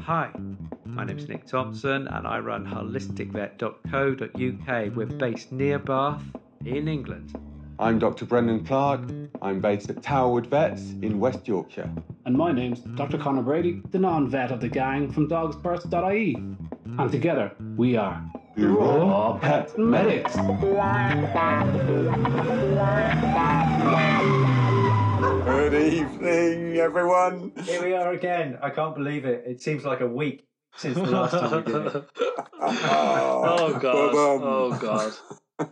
Hi, my name is Nick Thompson and I run holisticvet.co.uk. We're based near Bath in England. I'm Dr. Brendan Clark. I'm based at Towerwood Vets in West Yorkshire. And my name's Dr. Conor Brady, the non vet of the gang from dogsfirst.ie. And together, we are The Raw Pet Medics. Good evening, everyone. Here we are again. I can't believe it. It seems like a week since the last time we did it. Oh god! Oh god! you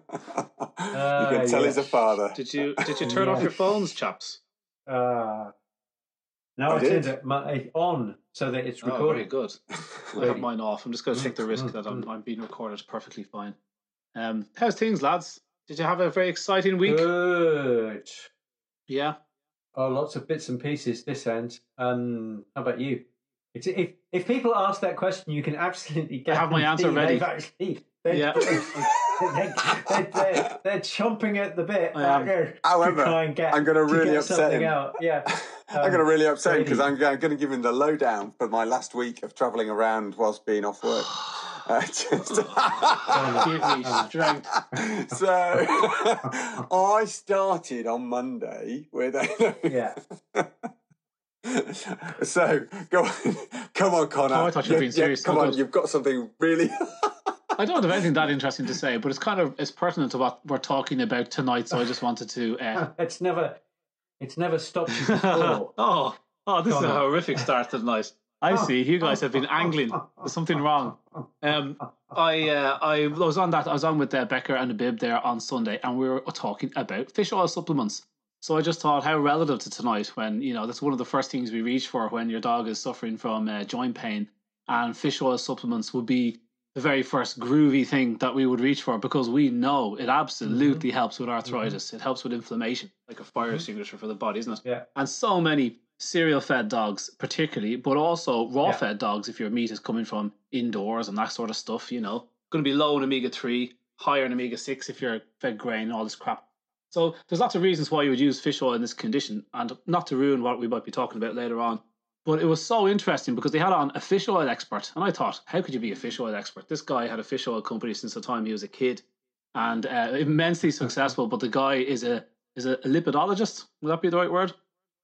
can tell yeah. he's a father. Did you did you turn off your phones, chaps? Uh, now I I did. it my, on so that it's Oh, very recording. good. I have mine off. I'm just going to take the risk that I'm, I'm being recorded perfectly fine. Um, how's things, lads? Did you have a very exciting week? Good. Yeah. Oh, lots of bits and pieces this end. Um, how about you? It's, if if people ask that question, you can absolutely get. have my answer ready. Actually, Yeah. they're, they're, they're, they're chomping at the bit. I am. However, try get, I'm gonna really get upset him. Out. Yeah, I'm going to Um, really upset him because Brady. I'm going to give him the lowdown for my last week of travelling around whilst being off work. Uh, just- Give me strength. so I started on Monday with yeah. so go on, come on, Conor. Oh, I thought you were being serious. come on, you've got something really. I don't have anything that interesting to say, but it's kind of it's pertinent to what we're talking about tonight. So I just wanted to. Uh... It's never, it's never stopped oh, oh, this is a horrific start to the night. I see. You guys have been angling. There's something wrong. Um, I uh, I was on that. I was on with uh, Becker and Habib there on Sunday, and we were talking about fish oil supplements. So I just thought how relative to tonight, when you know that's one of the first things we reach for when your dog is suffering from uh, joint pain, and fish oil supplements would be the very first groovy thing that we would reach for because we know it mm-hmm. absolutely helps with mm-hmm. arthritis. It helps with inflammation, like a fire mm-hmm. extinguisher for the body, isn't it? Yeah. And so many cereal fed dogs, particularly, but also raw Yeah. fed dogs, if your meat is coming from indoors and that sort of stuff, you know, going to be low in omega 3, higher in omega 6 if you're fed grain, all this crap. So there's lots of reasons why you would use fish oil in this condition, and not to ruin what we might be talking about later on. But it was so interesting because they had on a fish oil expert, and I thought, how could you be a fish oil expert? This guy had a fish oil company since the time he was a kid, and uh, immensely successful. But the guy is a is a lipidologist. Would that be the right word?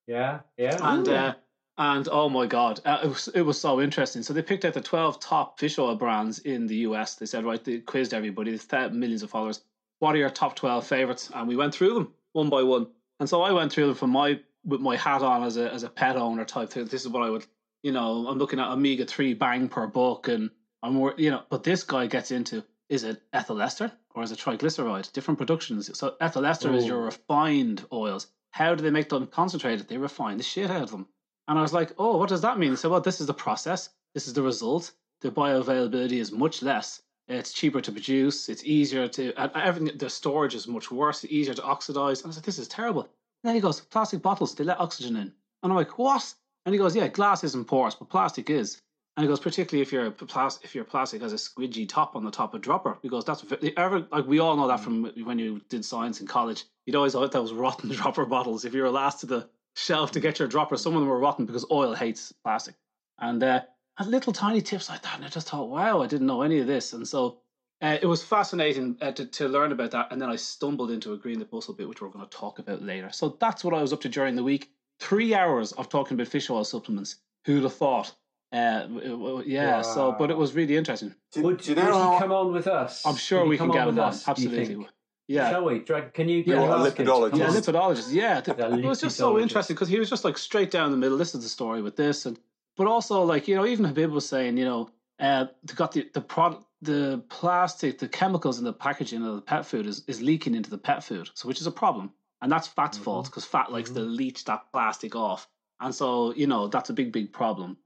Yeah, yeah. and Ooh. uh, and oh my god, uh, it was it was so interesting. So they picked out the twelve top fish oil brands in the US. They said right, they quizzed everybody. They millions of followers. What are your top twelve favorites? And we went through them one by one. And so I went through them from my with my hat on as a as a pet owner type thing. This is what I would, you know, I'm looking at omega three bang per book, and I'm more, you know. But this guy gets into is it ethyl ester or is it triglyceride? Different productions. So ethyl ester is your oh. refined oils. How do they make them concentrated? They refine the shit out of them. And I was like, oh, what does that mean? So, well, this is the process. This is the result. The bioavailability is much less. It's cheaper to produce. It's easier to, everything, the storage is much worse, easier to oxidize. And I was like, this is terrible. And then he goes, plastic bottles, they let oxygen in. And I'm like, what? And he goes, yeah, glass isn't porous, but plastic is. And he goes, particularly if your plastic, if your plastic has a squidgy top on the top of dropper, he goes, that's ever like we all know that from when you did science in college. You'd always thought those rotten dropper bottles. If you were last to the shelf to get your dropper, some of them were rotten because oil hates plastic. And uh, had little tiny tips like that, and I just thought, wow, I didn't know any of this. And so uh, it was fascinating uh, to, to learn about that. And then I stumbled into a green lip mussel bit, which we're going to talk about later. So that's what I was up to during the week. Three hours of talking about fish oil supplements. Who'd have thought? Uh, w- w- yeah. So, but it was really interesting. Do, would, do you would know come on with us? I'm sure we can come get with us, do you Absolutely. Yeah. Shall we? Drag, can you? Yeah, can you a ask him to lipidologist. Yeah, lipidologist. Yeah, th- The it was just so interesting because he was just like straight down the middle. This is the story with this, and but also like you know, even Habib was saying, you know, uh, they got the the product, the plastic, the chemicals in the packaging of the pet food is is leaking into the pet food, so which is a problem, and that's fat's Mhm. fault because fat likes to Mhm. leach that plastic off, and so you know that's a big big problem.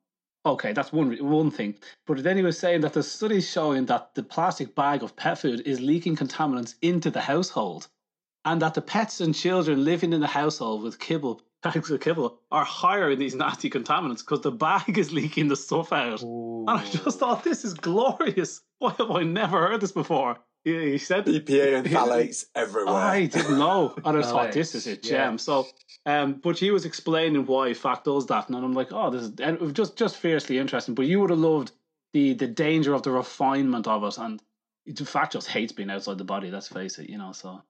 Okay, that's one one thing. But then he was saying that the studies showing that the plastic bag of pet food is leaking contaminants into the household and that the pets and children living in the household with kibble bags of kibble are higher in these nasty contaminants because the bag is leaking the stuff out. And I just thought this is glorious. Why have I never heard this before? Yeah, he said BPA and phthalates everywhere. I didn't know. And I just thought this is a yeah. gem. So, um, but he was explaining why fat does that, and I'm like, oh, this is and it was just just fiercely interesting. But you would have loved the the danger of the refinement of it, and it- fat just hates being outside the body. Let's face it, you know. So,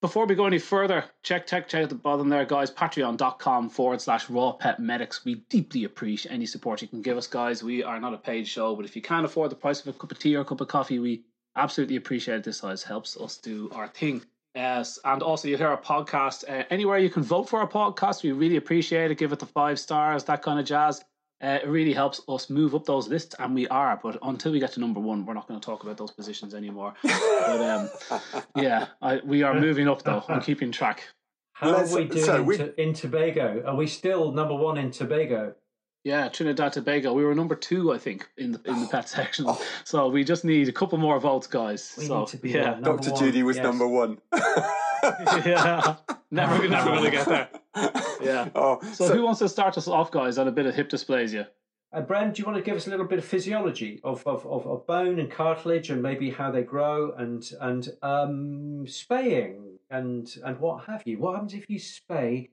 before we go any further, check check check at the bottom there, guys. Patreon.com forward slash Raw Pet Medics. We deeply appreciate any support you can give us, guys. We are not a paid show, but if you can't afford the price of a cup of tea or a cup of coffee, we absolutely appreciate it. This size helps us do our thing. Yes, and also you hear our podcast uh, anywhere you can vote for our podcast. We really appreciate it. Give it the five stars, that kind of jazz. Uh, it really helps us move up those lists, and we are. But until we get to number one, we're not going to talk about those positions anymore. But um, yeah, I, we are moving up though. I'm keeping track. How Let's- are we doing so in, we- to- in Tobago? Are we still number one in Tobago? Yeah, Trinidad Tobago. We were number two, I think, in the in the pet section. So we just need a couple more votes, guys. We so need to be yeah, one. Dr. one, Judy was yes. number one. yeah, never never going to get there. Yeah. Oh, So, who wants to start us off, guys, on a bit of hip dysplasia? Uh, Bren, do you want to give us a little bit of physiology of, of, of, of bone and cartilage and maybe how they grow and and um, spaying and and what have you? What happens if you spay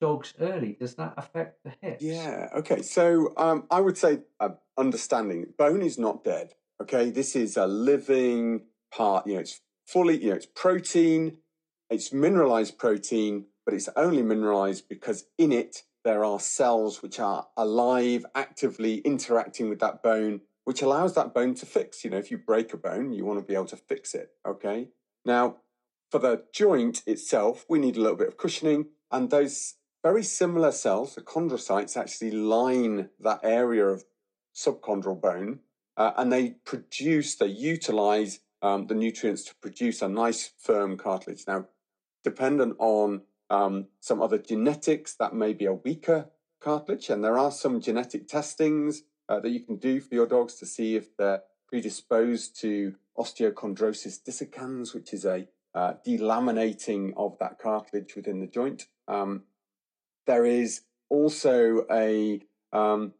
dogs early? Does that affect the hips? Yeah. Okay. So um, I would say uh, understanding bone is not dead. Okay. This is a living part. You know, it's fully. You know, it's protein. It's mineralized protein, but it's only mineralized because in it there are cells which are alive, actively interacting with that bone, which allows that bone to fix. You know, if you break a bone, you want to be able to fix it. Okay. Now, for the joint itself, we need a little bit of cushioning, and those very similar cells, the chondrocytes, actually line that area of subchondral bone, uh, and they produce, they utilize um, the nutrients to produce a nice firm cartilage. Now, dependent on um, some other genetics, that may be a weaker cartilage, and there are some genetic testings uh, that you can do for your dogs to see if they're predisposed to osteochondrosis dissecans, which is a uh, delaminating of that cartilage within the joint. Um, there is also a um,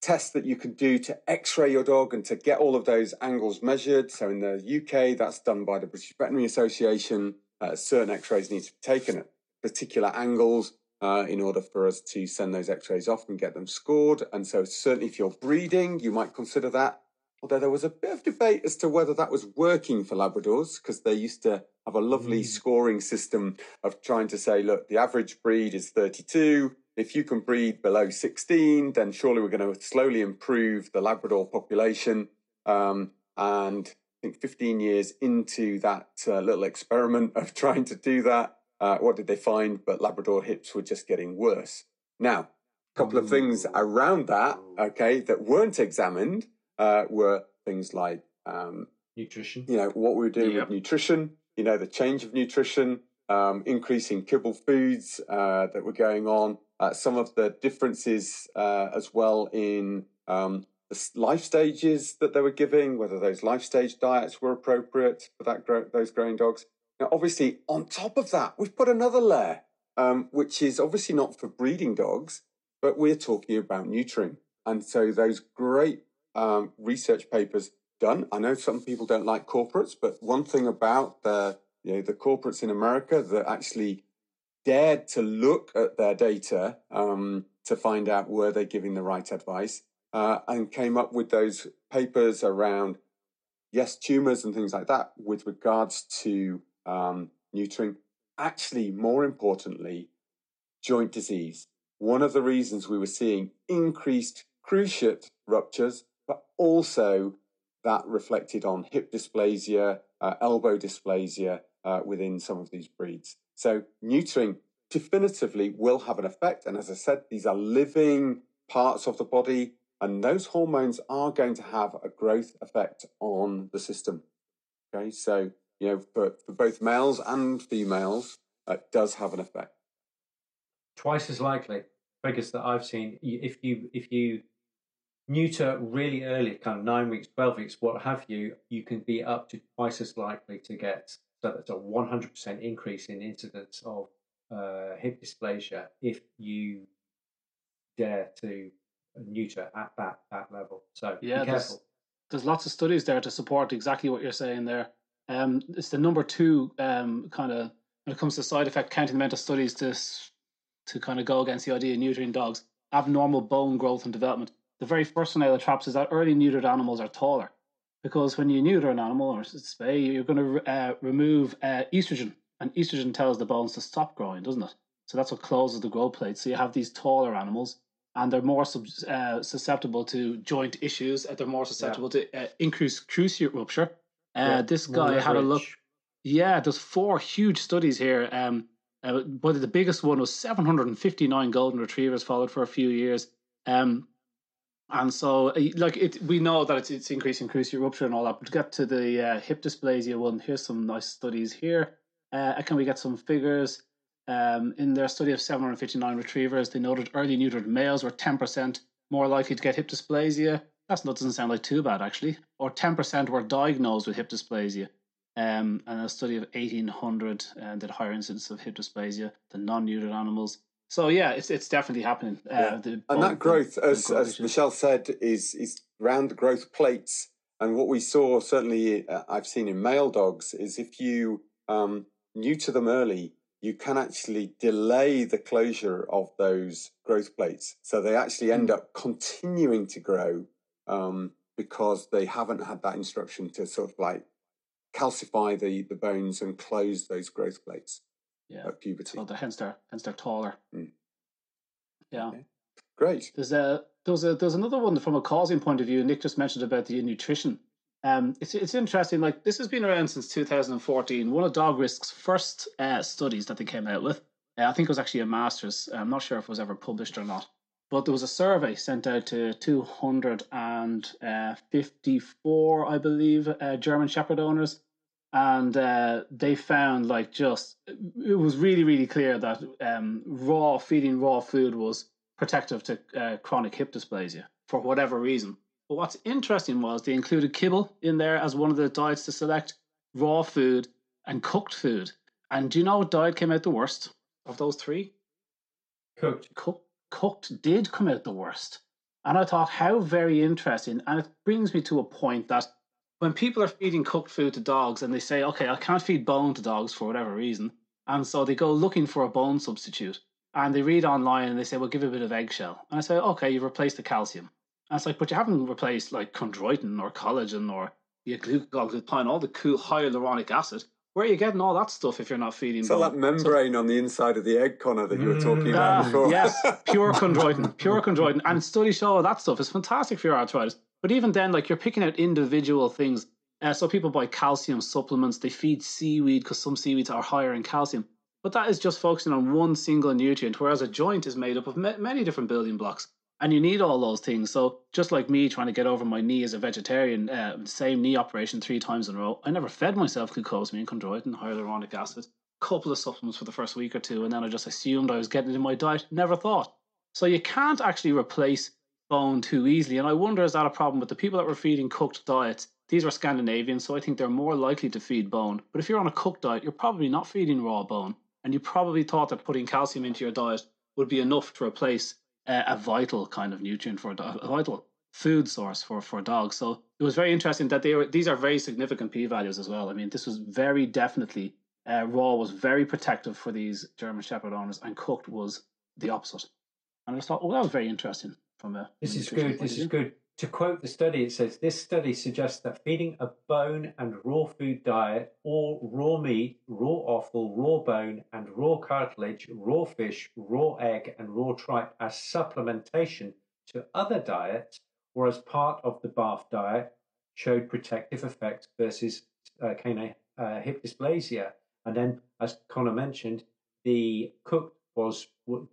test that you can do to x-ray your dog and to get all of those angles measured. So in the UK, that's done by the British Veterinary Association. Uh, certain x-rays need to be taken at particular angles uh, in order for us to send those x-rays off and get them scored. And so certainly if you're breeding, you might consider that. Although there was a bit of debate as to whether that was working for Labradors because they used to have a lovely Mm. scoring system of trying to say, look, the average breed is 32. If you can breed below 16, then surely we're going to slowly improve the Labrador population. Um, and I think 15 years into that uh, little experiment of trying to do that, uh, what did they find? But Labrador hips were just getting worse. Now, a couple of things around that, okay, that weren't examined uh, were things like um, Nutrition. you know what we were doing Yep. with nutrition you know the change of nutrition um, increasing kibble foods uh, that were going on uh, some of the differences uh, as well in um, the life stages that they were giving whether those life stage diets were appropriate for that grow- those growing dogs now obviously on top of that we've put another layer um, which is obviously not for breeding dogs but we're talking about neutering and so those great um, research papers done. I know some people don't like corporates, but one thing about the you know the corporates in America that actually dared to look at their data um, to find out were they giving the right advice uh, and came up with those papers around yes tumors and things like that with regards to um, neutering. Actually, more importantly, joint disease. One of the reasons we were seeing increased cruciate ruptures, but also that reflected on hip dysplasia, uh, elbow dysplasia uh, within some of these breeds. So neutering definitively will have an effect. And as I said, these are living parts of the body, and those hormones are going to have a growth effect on the system. Okay, so you know, for, for both males and females, it does have an effect. Twice as likely. Figures that I've seen. If you if you neuter really early, kind of nine weeks, twelve weeks, what have you, you can be up to twice as likely to get. So that's a one hundred percent increase in incidence of uh, hip dysplasia if you dare to neuter at that that level. So Yeah, be there's- There's lots of studies there to support exactly what you're saying there. Um, it's the number two um, kind of when it comes to side effect counting the amount of studies to to kind of go against the idea of neutering dogs. Abnormal bone growth and development. The very first one out of the traps is that early neutered animals are taller because when you neuter an animal or spay, you're going to uh, remove uh, estrogen, and estrogen tells the bones to stop growing, doesn't it? So that's what closes the growth plate. So you have these taller animals, and they're more sub- uh, susceptible to joint issues. They're more susceptible yeah. to uh, increased cruciate rupture. Uh, yeah, this guy had a look. Yeah, there's four huge studies here. Um, uh, but the biggest one was 759 golden retrievers followed for a few years. Um, and so, uh, like it, we know that it's, it's increasing cruciate rupture and all that. But to get to the uh, hip dysplasia one, here's some nice studies here. Uh, can we get some figures? Um, in their study of 759 retrievers, they noted early neutered males were 10% more likely to get hip dysplasia. That doesn't sound like too bad, actually. Or 10% were diagnosed with hip dysplasia. Um, and a study of 1,800 uh, did higher incidence of hip dysplasia than non neutered animals. So yeah, it's it's definitely happening. Uh, yeah. The, and that growth, the, as, the as Michelle said, is is around the growth plates. And what we saw, certainly, uh, I've seen in male dogs, is if you um, neuter them early, you can actually delay the closure of those growth plates. So they actually end mm. up continuing to grow um, because they haven't had that instruction to sort of like calcify the, the bones and close those growth plates yeah. at puberty. So the, hence they're hence they're taller. Mm. Yeah. Okay. Great. There's a there's a there's another one from a causing point of view. Nick just mentioned about the nutrition. Um, it's it's interesting. Like this has been around since 2014. One of DogRisk's first uh, studies that they came out with. Uh, I think it was actually a master's. I'm not sure if it was ever published or not. But there was a survey sent out to 254, I believe, uh, German Shepherd owners, and uh, they found like just it was really really clear that um, raw feeding raw food was protective to uh, chronic hip dysplasia for whatever reason. But what's interesting was they included kibble in there as one of the diets to select, raw food and cooked food. And do you know what diet came out the worst of those three? Cooked. Cooked cooked did come out the worst. And I thought, how very interesting. And it brings me to a point that when people are feeding cooked food to dogs and they say, okay, I can't feed bone to dogs for whatever reason. And so they go looking for a bone substitute and they read online and they say, well, give a bit of eggshell. And I say, okay, you've replaced the calcium. And it's like, but you haven't replaced like chondroitin or collagen or the glucose, all the cool hyaluronic acid. Where are you getting all that stuff if you're not feeding? It's all that membrane so, on the inside of the egg, Conor, that you were talking mm, about uh, before. yes, pure chondroitin, pure chondroitin, and studies show that stuff is fantastic for your arthritis. But even then, like you're picking out individual things. Uh, so people buy calcium supplements. They feed seaweed because some seaweeds are higher in calcium. But that is just focusing on one single nutrient, whereas a joint is made up of many different building blocks and you need all those things. So just like me trying to get over my knee as a vegetarian, uh, same knee operation three times in a row. I never fed myself glucosamine, chondroitin, hyaluronic acid, couple of supplements for the first week or two, and then I just assumed I was getting it in my diet. Never thought. So you can't actually replace bone too easily. And I wonder is that a problem with the people that were feeding cooked diets? These were Scandinavians, so I think they're more likely to feed bone. But if you're on a cooked diet, you're probably not feeding raw bone, and you probably thought that putting calcium into your diet would be enough to replace a, a vital kind of nutrient for a, a vital food source for for dogs. So it was very interesting that they were these are very significant p values as well. I mean, this was very definitely uh, raw was very protective for these German Shepherd owners, and cooked was the opposite. And I just thought, oh, that was very interesting from a. This is good. This is good. To quote the study, it says this study suggests that feeding a bone and raw food diet, or raw meat, raw offal, raw bone, and raw cartilage, raw fish, raw egg, and raw tripe as supplementation to other diets or as part of the BARF diet showed protective effects versus uh, canine uh, hip dysplasia. And then, as Conor mentioned, the cooked was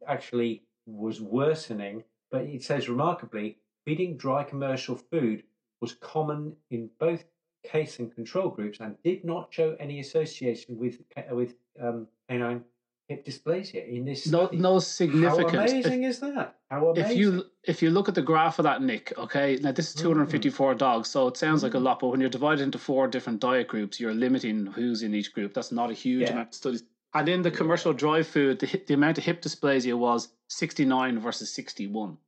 actually was worsening, but it says remarkably Feeding dry commercial food was common in both case and control groups and did not show any association with with um, canine hip dysplasia in this no study. no significant how amazing if, is that how amazing if you if you look at the graph of that nick okay now this is mm. 254 mm. dogs so it sounds mm. like a mm. lot but when you're divided into four different diet groups you're limiting who's in each group that's not a huge yeah. amount of studies and in the commercial dry food the, the amount of hip dysplasia was 69 versus 61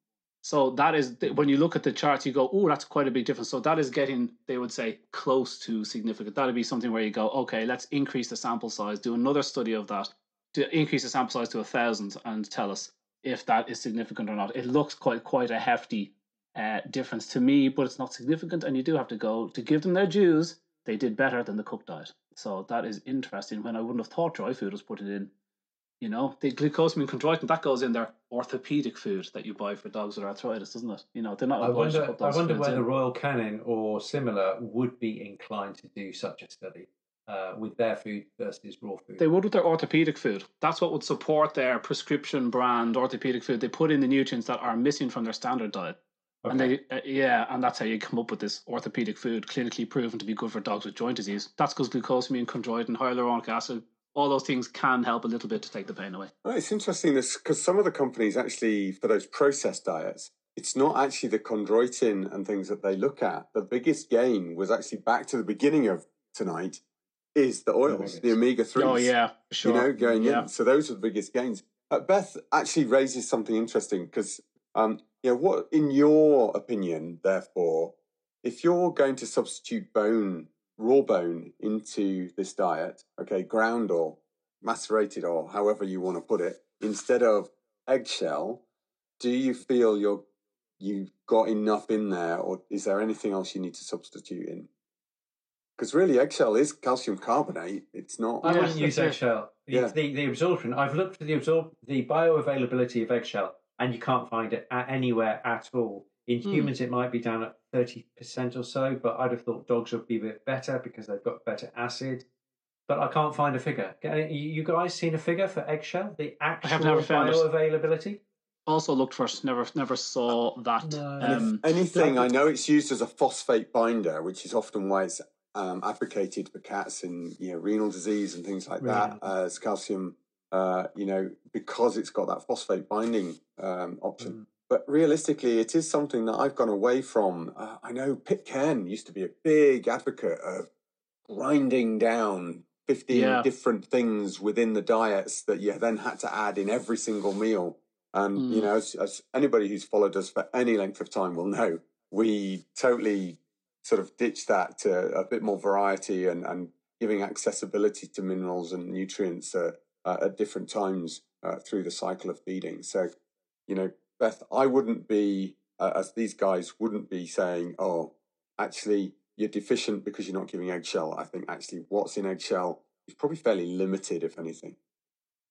So that is when you look at the charts, you go, "Oh, that's quite a big difference." So that is getting, they would say, close to significant. That'd be something where you go, "Okay, let's increase the sample size, do another study of that, to increase the sample size to a thousand, and tell us if that is significant or not." It looks quite quite a hefty uh, difference to me, but it's not significant, and you do have to go to give them their dues. They did better than the cooked diet, so that is interesting. When I wouldn't have thought dry food was put in you know, the glucosamine chondroitin that goes in their orthopedic food that you buy for dogs with arthritis, doesn't it? You know, they're not. I wonder. I wonder whether in. Royal Canin or similar would be inclined to do such a study uh, with their food versus raw food. They would with their orthopedic food. That's what would support their prescription brand orthopedic food. They put in the nutrients that are missing from their standard diet. Okay. And they, uh, yeah, and that's how you come up with this orthopedic food, clinically proven to be good for dogs with joint disease. That's because glucosamine, chondroitin, hyaluronic acid, all those things can help a little bit to take the pain away. Well, it's interesting this because some of the companies actually for those processed diets, it's not actually the chondroitin and things that they look at. The biggest gain was actually back to the beginning of tonight is the oils, the omega threes. Oh yeah, sure. You know, going yeah. in. So those are the biggest gains. Uh, Beth actually raises something interesting because, um, you know, what in your opinion, therefore, if you're going to substitute bone raw bone into this diet, okay, ground or macerated or however you want to put it, instead of eggshell, do you feel you're you've got enough in there, or is there anything else you need to substitute in? Because really, eggshell is calcium carbonate. It's not. I wouldn't use eggshell. Yeah. The, the absorption. I've looked for the absorb the bioavailability of eggshell, and you can't find it anywhere at all. In mm. humans, it might be down at 30% or so, but I'd have thought dogs would be a bit better because they've got better acid. But I can't find a figure. You guys seen a figure for eggshell? The actual have never found bioavailability? Also looked for never never saw that. No. Um, anything, I know it's used as a phosphate binder, which is often why it's um, advocated for cats in you know renal disease and things like that as calcium. Uh, you know because it's got that phosphate binding um, option. But realistically, it is something that I've gone away from. Uh, I know Pitcairn used to be a big advocate of grinding down 15 yeah. different things within the diets that you then had to add in every single meal. And, mm. you know, as, as anybody who's followed us for any length of time will know, we totally sort of ditched that to a bit more variety and, and giving accessibility to minerals and nutrients uh, uh, at different times uh, through the cycle of feeding. So, you know, Beth, I wouldn't be, uh, as these guys wouldn't be saying, oh, actually, you're deficient because you're not giving eggshell. I think actually what's in eggshell is probably fairly limited, if anything.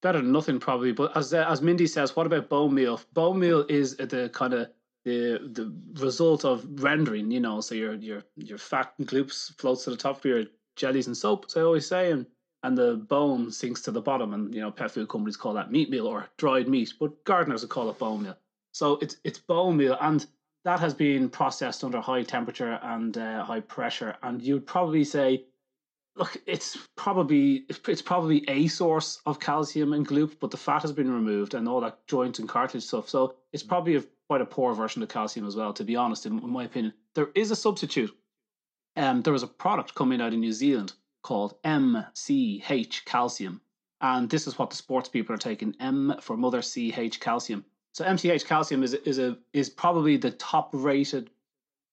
Better than nothing, probably. But as uh, as Mindy says, what about bone meal? Bone meal is the kind of the the result of rendering. You know, so your your your fat and glutes floats to the top of your jellies and soap, as I always say, and and the bone sinks to the bottom. And you know, pet food companies call that meat meal or dried meat, but gardeners would call it bone meal. So it's it's bone meal, and that has been processed under high temperature and uh, high pressure. And you'd probably say, look, it's probably it's probably a source of calcium and glute, but the fat has been removed and all that joint and cartilage stuff. So it's probably a, quite a poor version of calcium as well. To be honest, in, in my opinion, there is a substitute. Um, there was a product coming out in New Zealand called MCH calcium. And this is what the sports people are taking M for mother CH calcium. So MCH calcium is is a is probably the top rated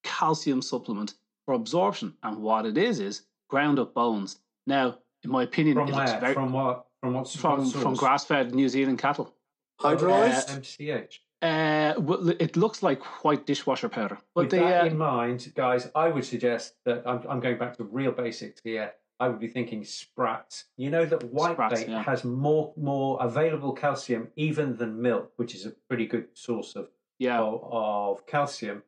calcium supplement for absorption, and what it is is ground up bones. Now, in my opinion, from where? Very, from what? From what? From what from grass fed New Zealand cattle. Hydrolyzed uh, MCH. Uh, well, it looks like white dishwasher powder. But With that uh, in mind, guys, I would suggest that I'm, I'm going back to real basics here. I would be thinking Sprat. You know that whitebait yeah. has more more available calcium even than milk, which is a pretty good source of yeah. of, of calcium.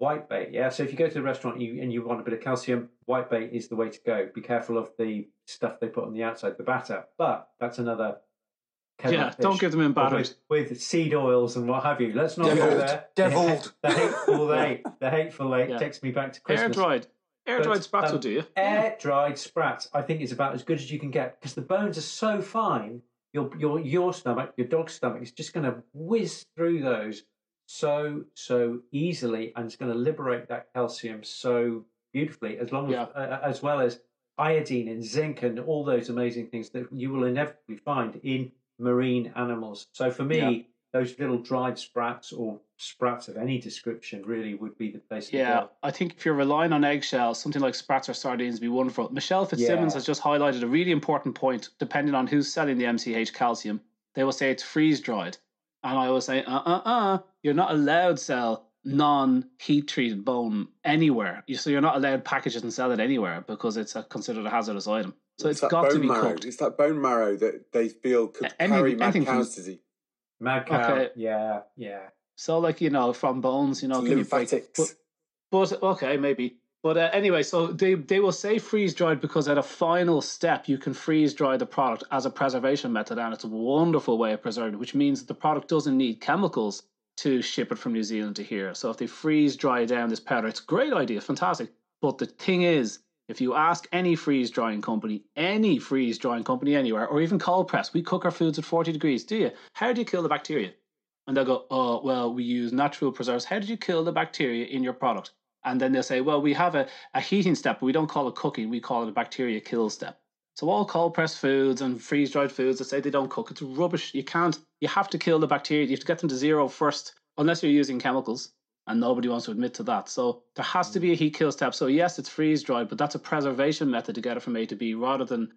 Whitebait, yeah. So if you go to the restaurant you, and you want a bit of calcium, whitebait is the way to go. Be careful of the stuff they put on the outside, the batter. But that's another. Yeah, don't give them in batteries with, with, seed oils and what have you. Let's not Deviled. go there. Deviled. The, hateful they, the hateful they yeah. takes me back to Christmas. Air dried. Air dried sprats um, will do you. Air dried sprats, I think, is about as good as you can get because the bones are so fine. Your your your stomach, your dog's stomach, is just going to whiz through those so so easily, and it's going to liberate that calcium so beautifully, as long as yeah. uh, as well as iodine and zinc and all those amazing things that you will inevitably find in marine animals. So for me, those little dried sprats or sprats of any description really would be the place to Yeah, go. I think if you're relying on eggshells, something like sprats or sardines would be wonderful. Michelle Fitzsimmons Yeah. has just highlighted a really important point. Depending on who's selling the MCH calcium, they will say it's freeze dried, and I will say, uh, uh, uh, you're not allowed to sell non-heat treated bone anywhere. So you're not allowed to package it and sell it anywhere because it's a, considered a hazardous item. So it's that got to be marrow. cooked. It's that bone marrow that they feel could Any- carry mad anything cow's disease. Mad cow. Okay. Yeah, yeah. So like you know, from bones, you know, give me a break. Lymphatics. But, but okay, maybe. But uh, anyway, so they they will say freeze dried because at a final step you can freeze dry the product as a preservation method, and it's a wonderful way of preserving, which means that the product doesn't need chemicals to ship it from New Zealand to here. So if they freeze dry down this powder, it's a great idea, fantastic. But the thing is, if you ask any freeze drying company, any freeze drying company anywhere, or even cold press, we cook our foods at 40 degrees, do you? How do you kill the bacteria? And they'll go, oh, well, we use natural preservatives. How did you kill the bacteria in your product? And then they'll say, well, we have a, a heating step, but we don't call it cooking, we call it a bacteria kill step. So all cold pressed foods and freeze dried foods that say they don't cook, it's rubbish. You can't, you have to kill the bacteria. You have to get them to zero first, unless you're using chemicals. And nobody wants to admit to that. So there has to be a heat kill step. So yes, it's freeze dried, but that's a preservation method to get it from A to B rather than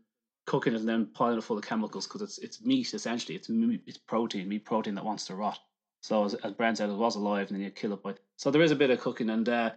cooking it and then piling it full of chemicals because it's it's meat essentially. It's meat, it's protein, meat protein that wants to rot. So as, as Brent said, it was alive and then you kill it by. So there is a bit of cooking and uh,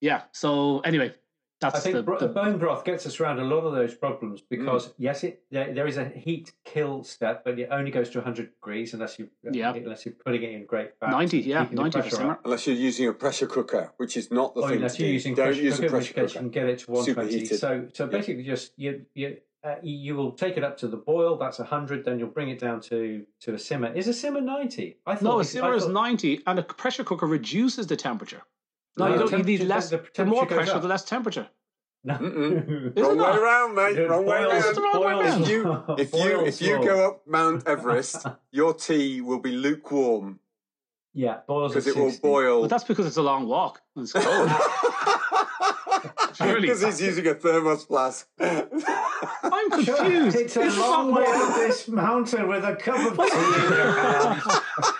yeah. So anyway, that's I think the, bro- the bone broth gets us around a lot of those problems Mm. because yes, it there, there is a heat kill step, but it only goes to 100 degrees unless you Yeah. unless you're putting it in great fat. 90, yeah, keeping 90 for pressure summer. up. Unless you're using a pressure cooker, which is not the Or thing unless to you're do. using Don't pressure use cooker, a pressure case you can get it to 120. Superheated. So so basically, just you you. Uh, you will take it up to the boil. That's 100. Then you'll bring it down to to a simmer. Is a simmer 90? I thought no, we- a I simmer is thought- 90 and a pressure cooker reduces the temperature. No, No, you the don't. You need less. the The, more pressure, up. the less temperature. No. Is Wrong it way not? around, mate. It Wrong way boils- around. wrong way around? If you if you if you go up Mount Everest, your tea will be lukewarm yeah, boils because it will boil. But that's because it's a long walk. and It's cold. Surely. Because he's using a thermos flask. I'm confused. It's a This is long way up this mountain with a cup of tea in your hand.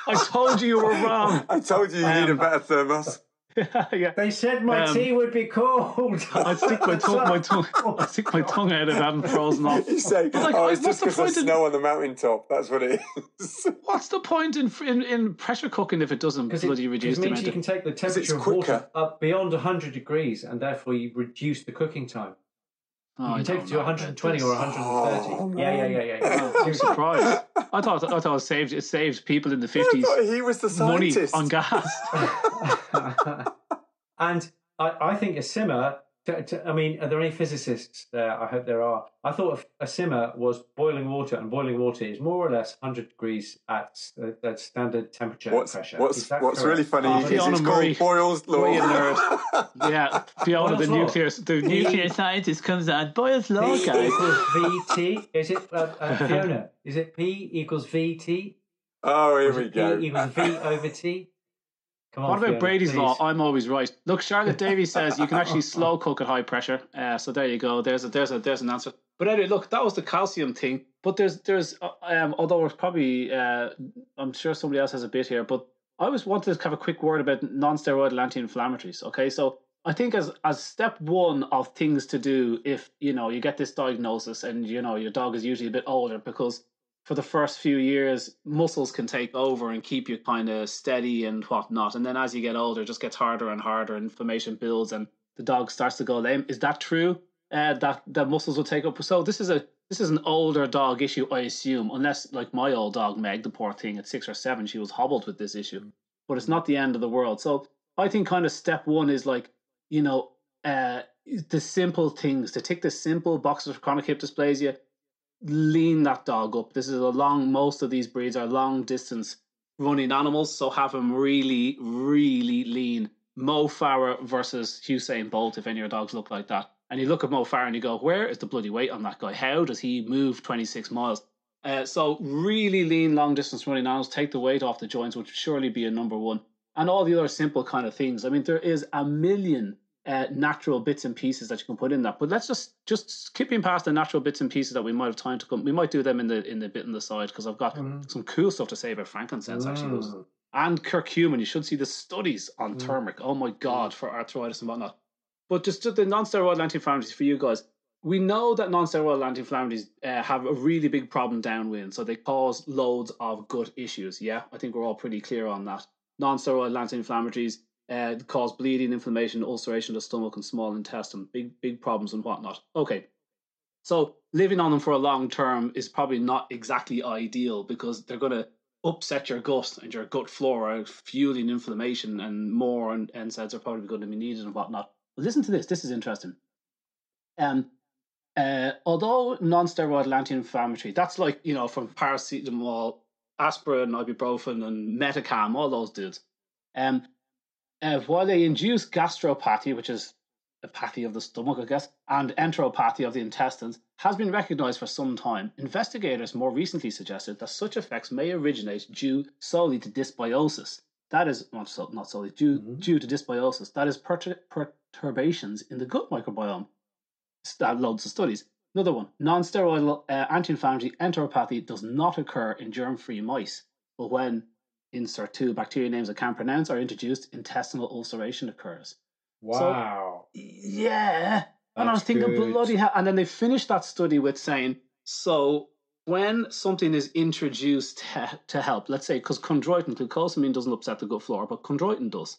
I told you you were wrong. I told you you need a Um, better thermos. yeah. They said my Um, tea would be cold. I stick my tongue, my tongue, I stick my tongue out if it hadn't frozen off. You say, like, oh, I- it's what's just the because there's point in- snow on the mountaintop. That's what it is. What's the point in in, in pressure cooking if it doesn't Because bloody it, reduce it the means you can take the temperature of water up beyond 100 degrees and therefore you reduce the cooking time. Oh, I take it to know about 120 or 130. Oh, yeah, yeah, yeah, yeah. yeah. Oh, I'm surprised. I thought I thought it saved it saved people in the I fifties thought he was the money on gas. and I, I think a simmer. To, to, I mean, are there any physicists there? I hope there are. I thought a, a simmer was boiling water, and boiling water is more or less 100 degrees at, uh, at standard temperature and What's pressure. what's what's really funny Oh, is Fiona it's Murray. called Boyle's law. What nerd. Yeah, Fiona, the Boyle's law. nuclear the nuclear scientist comes out. Boyle's law, P guys. equals VT. Is it uh, uh, Fiona? Is it P equals VT? oh, here Or is we it go. P equals V over T. Come on, What about Fiona, Brady's please. law? I'm always right. Look, Charlotte Davies says you can actually slow cook at high pressure. Uh, so there you go. There's a there's a there's an answer. But anyway, look, that was the calcium thing. But there's there's uh, um although it's probably uh I'm sure somebody else has a bit here, but I always wanted to have a quick word about non-steroidal anti-inflammatories. Okay, so I think as as step one of things to do if you know you get this diagnosis and you know your dog is usually a bit older because for the first few years, muscles can take over and keep you kind of steady and whatnot. And then as you get older, it just gets harder and harder. Inflammation builds, and the dog starts to go lame. Is that true? Uh, that that muscles will take up. So this is a this is an older dog issue, I assume. Unless like my old dog Meg, the poor thing at six or seven, she was hobbled with this issue. But it's not the end of the world. So I think kind of step one is like you know uh, the simple things to tick the simple boxes of chronic hip dysplasia lean that dog up. This is a long, most of these breeds are long distance running animals, so have them really, really lean. Mo Farah versus Usain Bolt, if any of your dogs look like that. And you look at Mo Farah and you go, where is the bloody weight on that guy? How does he move 26 miles? Uh, so really lean, long distance running animals, take the weight off the joints, which would surely be a number one. And all the other simple kind of things. I mean, there is a million uh, natural bits and pieces that you can put in that. But let's just just skipping past the natural bits and pieces that we might have time to come. We might do them in the in the bit on the side because I've got Mm. some cool stuff to say about frankincense actually. Those- Mm. and curcumin. You should see the studies on Mm. turmeric. Oh my god, for arthritis and whatnot. But just the non-steroidal anti-inflammatories for you guys. We know that non-steroidal anti-inflammatories uh, have a really big problem downwind, so they cause loads of gut issues. Yeah, I think we're all pretty clear on that. Non-steroidal anti-inflammatories uh, cause bleeding, inflammation, ulceration of the stomach and small intestine, big big problems and whatnot. Okay, so living on them for a long term is probably not exactly ideal because they're going to upset your gut and your gut flora, fueling inflammation and more and NSAIDs are probably going to be needed and whatnot. But listen to this. This is interesting. Um, uh, although non-steroidal anti-inflammatory, that's like you know from paracetamol, aspirin, ibuprofen, and Metacam, all those dudes. Um, uh, while they induce gastropathy, which is apathy of the stomach, I guess, and enteropathy of the intestines, has been recognized for some time. Investigators more recently suggested that such effects may originate due solely to dysbiosis. That is not, so, not solely due Mhm. due to dysbiosis. That is pertur- perturbations in the gut microbiome. St- loads of studies. Another one: non-steroidal uh, anti-inflammatory enteropathy does not occur in germ-free mice, but when insert two bacteria names I can't pronounce are introduced, intestinal ulceration occurs. Wow. Yeah. and I was thinking, good. bloody hell. And then they finished that study with saying, so when something is introduced to, to help, let's say, because chondroitin, glucosamine doesn't upset the gut flora, but chondroitin does.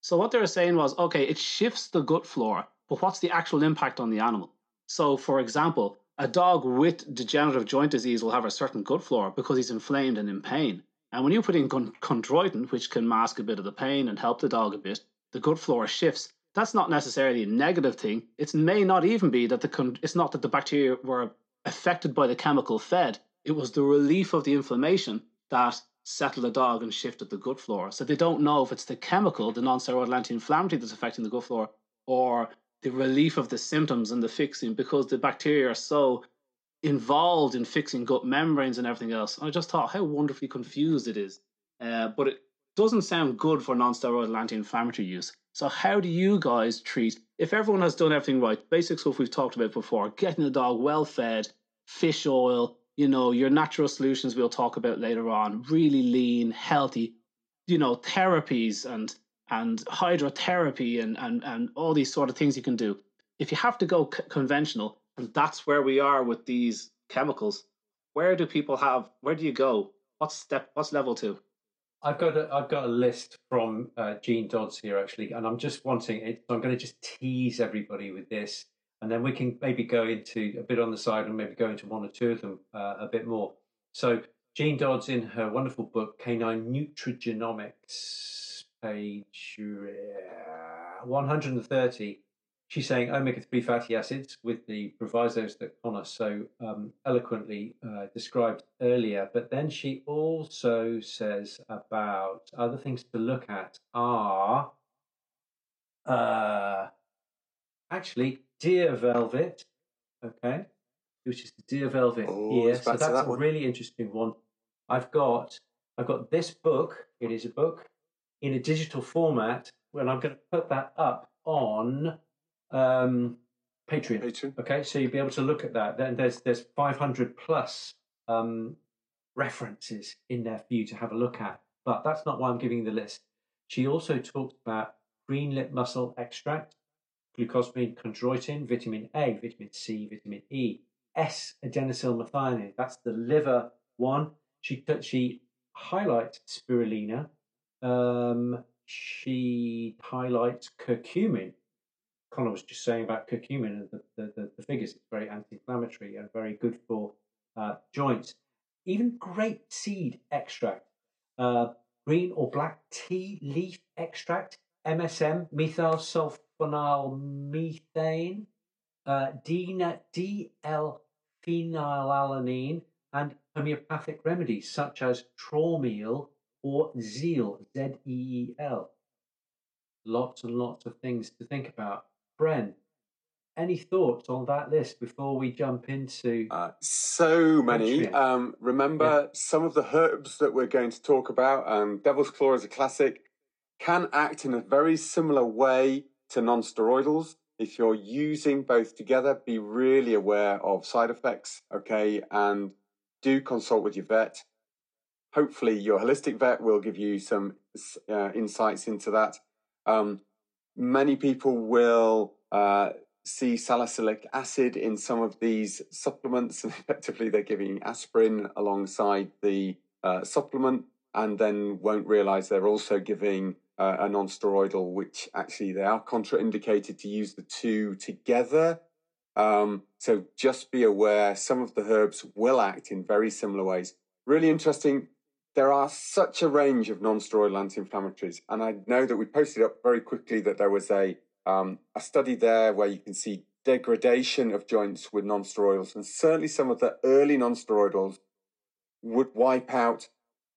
So what they were saying was, okay, it shifts the gut flora, but what's the actual impact on the animal? So, for example, a dog with degenerative joint disease will have a certain gut flora because he's inflamed and in pain. And when you put in chon- chondroitin, which can mask a bit of the pain and help the dog a bit, the gut flora shifts. That's not necessarily a negative thing. It may not even be that the con- it's not that the bacteria were affected by the chemical fed. It was the relief of the inflammation that settled the dog and shifted the gut flora. So they don't know if it's the chemical, the non-steroidal anti-inflammatory that's affecting the gut flora, or the relief of the symptoms and the fixing because the bacteria are so involved in fixing gut membranes and everything else. And I just thought how wonderfully confused it is. Uh, but it doesn't sound good for non-steroidal anti-inflammatory use. So how do you guys treat if everyone has done everything right? Basic stuff we've talked about before: getting the dog well fed, fish oil, you know, your natural solutions we'll talk about later on, really lean, healthy, you know, therapies and and hydrotherapy and and and all these sort of things you can do. If you have to go c- conventional, and that's where we are with these chemicals, where do people have? Where do you go? What's step? What's level two? I've got a, I've got a list from uh, Jean Dodds here actually, and I'm just wanting it. So I'm going to just tease everybody with this, and then we can maybe go into a bit on the side, and maybe go into one or two of them uh, a bit more. So Jean Dodds, in her wonderful book Canine Nutrigenomics, page uh, 130, she's saying omega-3 fatty acids with the provisos that Conor so um, eloquently uh, described earlier. But then she also says about other things to look at are uh, actually deer velvet, okay, which is the deer velvet Oh, here. So that's that a really interesting one. I've got I've got this book. It is a book in a digital format, and I'm going to put that up on um, Patreon. Patron. Okay, so you'll be able to look at that. Then there's there's 500 plus um, references in there for you to have a look at. But that's not why I'm giving you the list. She also talked about green lip mussel extract, glucosamine, chondroitin, vitamin A, vitamin C, vitamin E, S adenosylmethionine. That's the liver one. She she highlights spirulina. Um, she highlights curcumin. Conor was just saying about curcumin and the, the, the, the figures. It's very anti-inflammatory and very good for uh, joints. Even grape seed extract, uh, green or black tea leaf extract, MSM, methyl sulfonyl methane, uh, DL phenylalanine, and homeopathic remedies such as Traumeel or Zeel, Z E E L. Lots and lots of things to think about. Bren, any thoughts on that list before we jump into? Uh, so many. Um, remember some of the herbs that we're going to talk about. Um, Devil's Claw is a classic. Can act in a very similar way to non-steroidals. If you're using both together, be really aware of side effects, okay, and do consult with your vet. Hopefully, your holistic vet will give you some uh, insights into that. Um, many people will uh, see salicylic acid in some of these supplements, and effectively they're giving aspirin alongside the uh, supplement, and then won't realize they're also giving uh, a non-steroidal, which actually they are contraindicated to use the two together. Um, so just be aware some of the herbs will act in very similar ways. Really interesting. There are such a range of non-steroidal anti-inflammatories, and I know that we posted up very quickly that there was a um, a study there where you can see degradation of joints with non-steroidals, and certainly some of the early non-steroidals would wipe out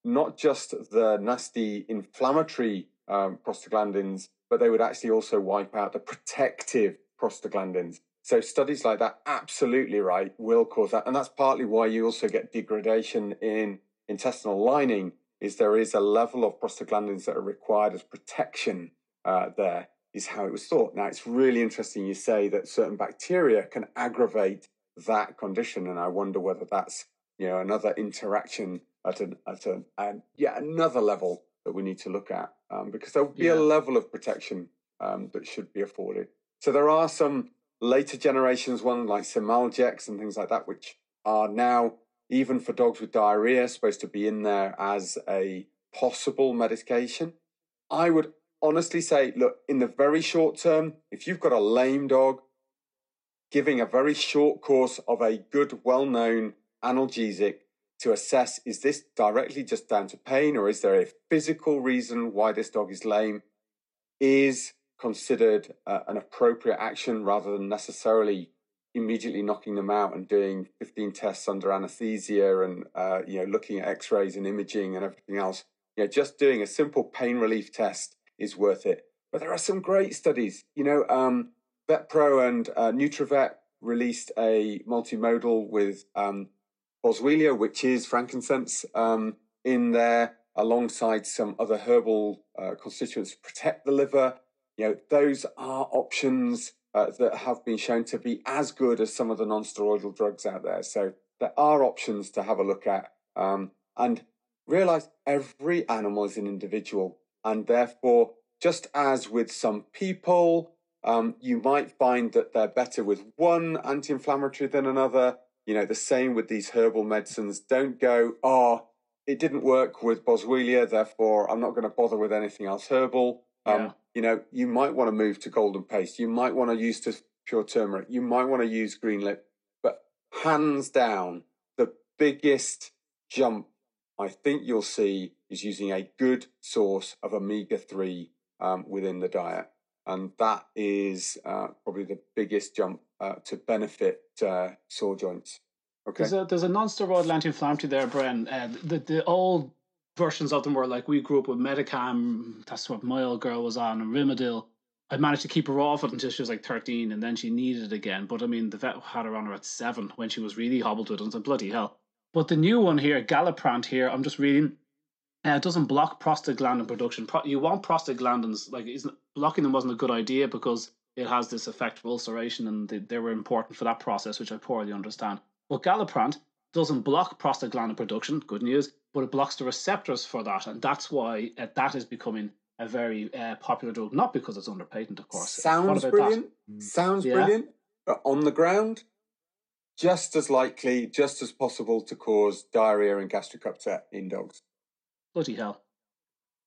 not just the nasty inflammatory um, prostaglandins, but they would actually also wipe out the protective prostaglandins. So studies like that, absolutely right, will cause that, and that's partly why you also get degradation in intestinal lining. Is there is a level of prostaglandins that are required as protection uh, there, is how it was thought. Now it's really interesting you say that certain bacteria can aggravate that condition, and I wonder whether that's you know another interaction at an at an and yet another level that we need to look at um, because there'll be yeah. a level of protection um, that should be afforded. So there are some later generations, one like Cimalgex and things like that, which are now even for dogs with diarrhea supposed to be in there as a possible medication. I would honestly say, look, in the very short term, if you've got a lame dog, giving a very short course of a good, well-known analgesic to assess is this directly just down to pain or is there a physical reason why this dog is lame is considered uh, an appropriate action rather than necessarily immediately knocking them out and doing 15 tests under anesthesia and uh, you know looking at x-rays and imaging and everything else you know just doing a simple pain relief test is worth it but there are some great studies you know um, vetpro and uh, nutravet released a multimodal with um, boswellia, which is frankincense, um, in there alongside some other herbal uh, constituents to protect the liver. You know, those are options uh, that have been shown to be as good as some of the non-steroidal drugs out there. So there are options to have a look at, um, and realize every animal is an individual, and therefore, just as with some people, um, you might find that they're better with one anti-inflammatory than another you know, the same with these herbal medicines. Don't go, oh, it didn't work with Boswellia, therefore I'm not going to bother with anything else herbal. Um, yeah. You know, you might want to move to golden paste. You might want to use to pure turmeric. You might want to use green lip. But hands down, the biggest jump I think you'll see is using a good source of omega 3 um, within the diet. And that is uh, probably the biggest jump uh, to benefit uh, sore joints. Okay. There's a there's a non-steroidal anti-inflammatory there, Brian. Uh, the the old versions of them were like we grew up with Metacam. That's what my old girl was on, and Rimadyl. I managed to keep her off it until she was like 13, and then she needed it again. But I mean, the vet had her on her at seven when she was really hobbled with it. And said, bloody hell. But the new one here, Galliprant here, I'm just reading. Uh, it doesn't block prostaglandin production. Pro- you want prostaglandins, like blocking them wasn't a good idea because it has this effect of ulceration and they, they were important for that process, which I poorly understand. But Galliprant doesn't block prostaglandin production, good news, but it blocks the receptors for that. And that's why uh, that is becoming a very uh, popular drug, not because it's under patent, of course. Sounds brilliant. That? Sounds yeah. brilliant. But on the ground, just as likely, just as possible to cause diarrhea and gastric upset in dogs. Bloody hell.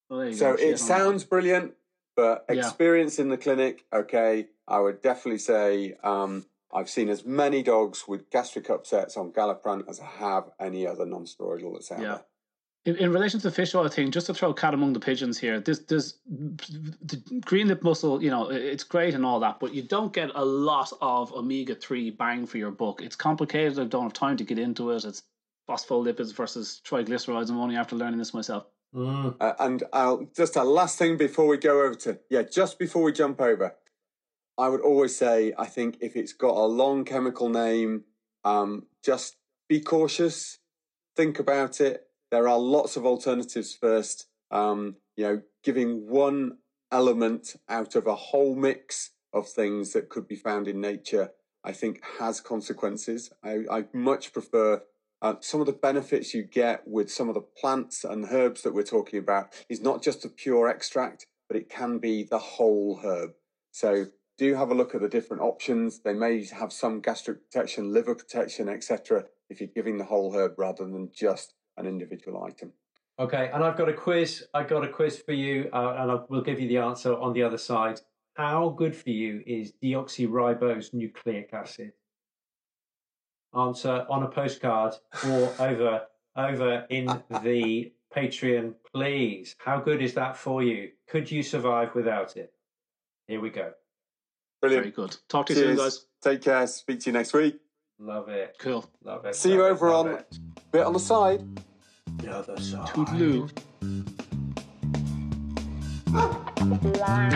Well, so go. it sounds brilliant. But experience yeah. in the clinic, okay, I would definitely say um, I've seen as many dogs with gastric upsets on Galliprant as I have any other non-steroidal that's out yeah. there. In, in, relation to the fish oil thing, just to throw a cat among the pigeons here, this this the green lip mussel, you know, it's great and all that, but you don't get a lot of omega three bang for your buck. It's complicated. I don't have time to get into it. It's phospholipids versus triglycerides. I'm only after learning this myself. Mm. Uh, and I'll just a last thing before we go over to yeah, just before we jump over, I would always say I think if it's got a long chemical name, um, just be cautious, think about it. There are lots of alternatives first. Um, you know, giving one element out of a whole mix of things that could be found in nature, I think has consequences. I, I much prefer uh, some of the benefits you get with some of the plants and herbs that we're talking about is not just a pure extract, but it can be the whole herb. So do have a look at the different options. They may have some gastric protection, liver protection, etc. If you're giving the whole herb rather than just an individual item. Okay, and I've got a quiz. I've got a quiz for you, uh, and I will give you the answer on the other side. How good for you is deoxyribose nucleic acid? Answer on a postcard or over over in the Patreon, please. How good is that for you? Could you survive without it? Here we go. Brilliant. Very good. Talk to you Cheers. soon, guys. Take care. Speak to you next week. Love it. Cool. Love it. See you love it, over love on it. bit on the side. the other side. Toodaloo. Blah,